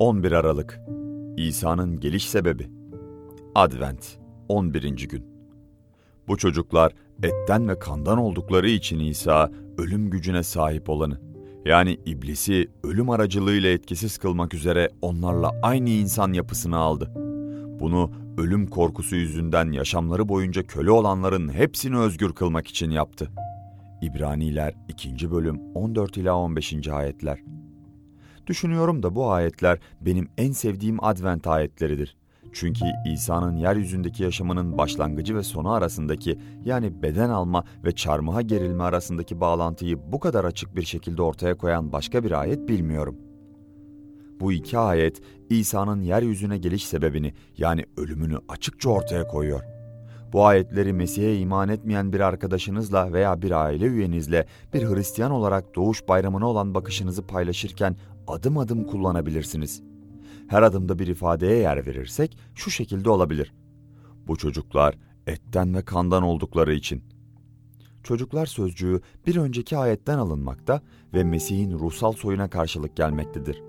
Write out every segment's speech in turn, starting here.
11 Aralık İsa'nın geliş sebebi Advent 11. gün Bu çocuklar etten ve kandan oldukları için İsa ölüm gücüne sahip olanı yani iblisi ölüm aracılığıyla etkisiz kılmak üzere onlarla aynı insan yapısını aldı. Bunu ölüm korkusu yüzünden yaşamları boyunca köle olanların hepsini özgür kılmak için yaptı. İbraniler 2. bölüm 14 ila 15. ayetler. Düşünüyorum da bu ayetler benim en sevdiğim advent ayetleridir. Çünkü İsa'nın yeryüzündeki yaşamının başlangıcı ve sonu arasındaki yani beden alma ve çarmıha gerilme arasındaki bağlantıyı bu kadar açık bir şekilde ortaya koyan başka bir ayet bilmiyorum. Bu iki ayet İsa'nın yeryüzüne geliş sebebini yani ölümünü açıkça ortaya koyuyor. Bu ayetleri Mesih'e iman etmeyen bir arkadaşınızla veya bir aile üyenizle bir Hristiyan olarak doğuş bayramına olan bakışınızı paylaşırken adım adım kullanabilirsiniz. Her adımda bir ifadeye yer verirsek şu şekilde olabilir. Bu çocuklar etten ve kandan oldukları için. Çocuklar sözcüğü bir önceki ayetten alınmakta ve Mesih'in ruhsal soyuna karşılık gelmektedir.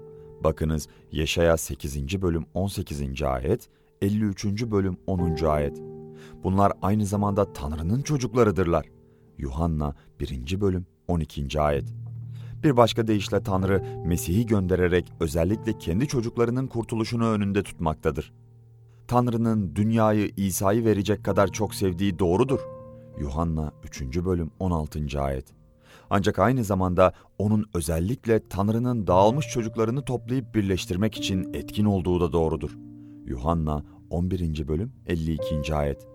Bakınız Yeşaya 8. bölüm 18. ayet, 53. bölüm 10. ayet. Bunlar aynı zamanda Tanrı'nın çocuklarıdırlar. Yuhanna 1. bölüm 12. ayet. Bir başka deyişle Tanrı Mesih'i göndererek özellikle kendi çocuklarının kurtuluşunu önünde tutmaktadır. Tanrı'nın dünyayı İsa'yı verecek kadar çok sevdiği doğrudur. Yuhanna 3. bölüm 16. ayet. Ancak aynı zamanda onun özellikle Tanrı'nın dağılmış çocuklarını toplayıp birleştirmek için etkin olduğu da doğrudur. Yuhanna 11. bölüm 52. ayet.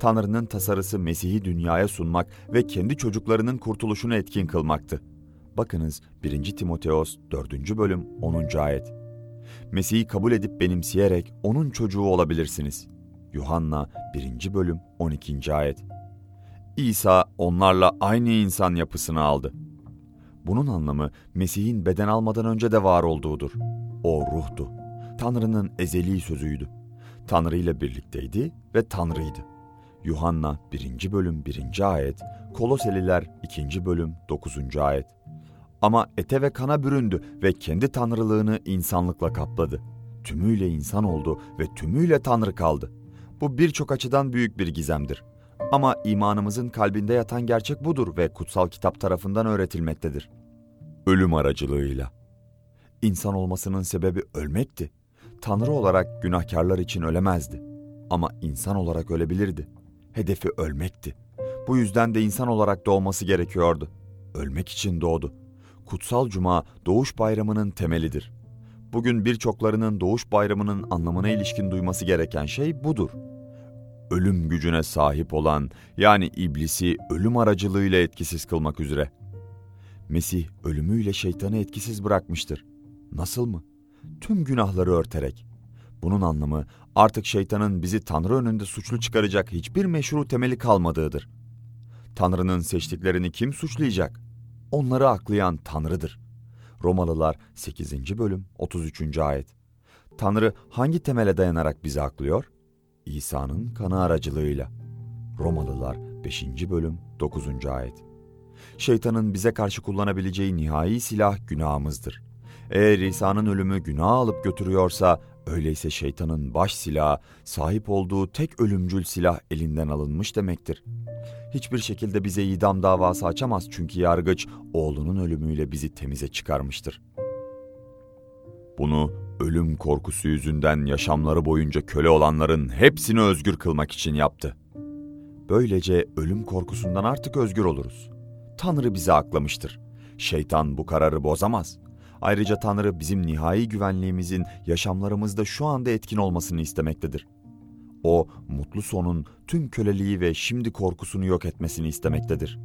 Tanrı'nın tasarısı Mesih'i dünyaya sunmak ve kendi çocuklarının kurtuluşunu etkin kılmaktı. Bakınız 1. Timoteos 4. bölüm 10. ayet. Mesih'i kabul edip benimseyerek onun çocuğu olabilirsiniz. Yuhanna 1. bölüm 12. ayet. İsa onlarla aynı insan yapısını aldı. Bunun anlamı Mesih'in beden almadan önce de var olduğudur. O ruhtu. Tanrı'nın ezeli sözüydü. Tanrı ile birlikteydi ve Tanrı'ydı. Yuhanna 1. bölüm 1. ayet, Koloseliler 2. bölüm 9. ayet. Ama ete ve kana büründü ve kendi tanrılığını insanlıkla kapladı. Tümüyle insan oldu ve tümüyle tanrı kaldı. Bu birçok açıdan büyük bir gizemdir. Ama imanımızın kalbinde yatan gerçek budur ve kutsal kitap tarafından öğretilmektedir. Ölüm aracılığıyla. İnsan olmasının sebebi ölmekti. Tanrı olarak günahkarlar için ölemezdi. Ama insan olarak ölebilirdi. Hedefi ölmekti. Bu yüzden de insan olarak doğması gerekiyordu. Ölmek için doğdu. Kutsal Cuma Doğuş Bayramı'nın temelidir. Bugün birçoklarının Doğuş Bayramı'nın anlamına ilişkin duyması gereken şey budur. Ölüm gücüne sahip olan yani iblisi ölüm aracılığıyla etkisiz kılmak üzere. Mesih ölümüyle şeytanı etkisiz bırakmıştır. Nasıl mı? Tüm günahları örterek. Bunun anlamı artık şeytanın bizi Tanrı önünde suçlu çıkaracak hiçbir meşru temeli kalmadığıdır. Tanrı'nın seçtiklerini kim suçlayacak? onları aklayan Tanrı'dır. Romalılar 8. bölüm 33. ayet. Tanrı hangi temele dayanarak bizi aklıyor? İsa'nın kanı aracılığıyla. Romalılar 5. bölüm 9. ayet. Şeytanın bize karşı kullanabileceği nihai silah günahımızdır. Eğer İsa'nın ölümü günah alıp götürüyorsa, öyleyse şeytanın baş silahı, sahip olduğu tek ölümcül silah elinden alınmış demektir hiçbir şekilde bize idam davası açamaz çünkü yargıç oğlunun ölümüyle bizi temize çıkarmıştır. Bunu ölüm korkusu yüzünden yaşamları boyunca köle olanların hepsini özgür kılmak için yaptı. Böylece ölüm korkusundan artık özgür oluruz. Tanrı bizi aklamıştır. Şeytan bu kararı bozamaz. Ayrıca Tanrı bizim nihai güvenliğimizin yaşamlarımızda şu anda etkin olmasını istemektedir. O mutlu sonun tüm köleliği ve şimdi korkusunu yok etmesini istemektedir.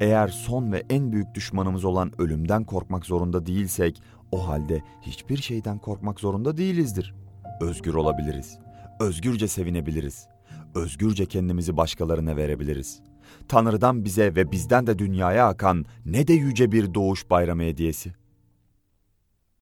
Eğer son ve en büyük düşmanımız olan ölümden korkmak zorunda değilsek, o halde hiçbir şeyden korkmak zorunda değilizdir. Özgür olabiliriz. Özgürce sevinebiliriz. Özgürce kendimizi başkalarına verebiliriz. Tanrı'dan bize ve bizden de dünyaya akan ne de yüce bir doğuş bayramı hediyesi.''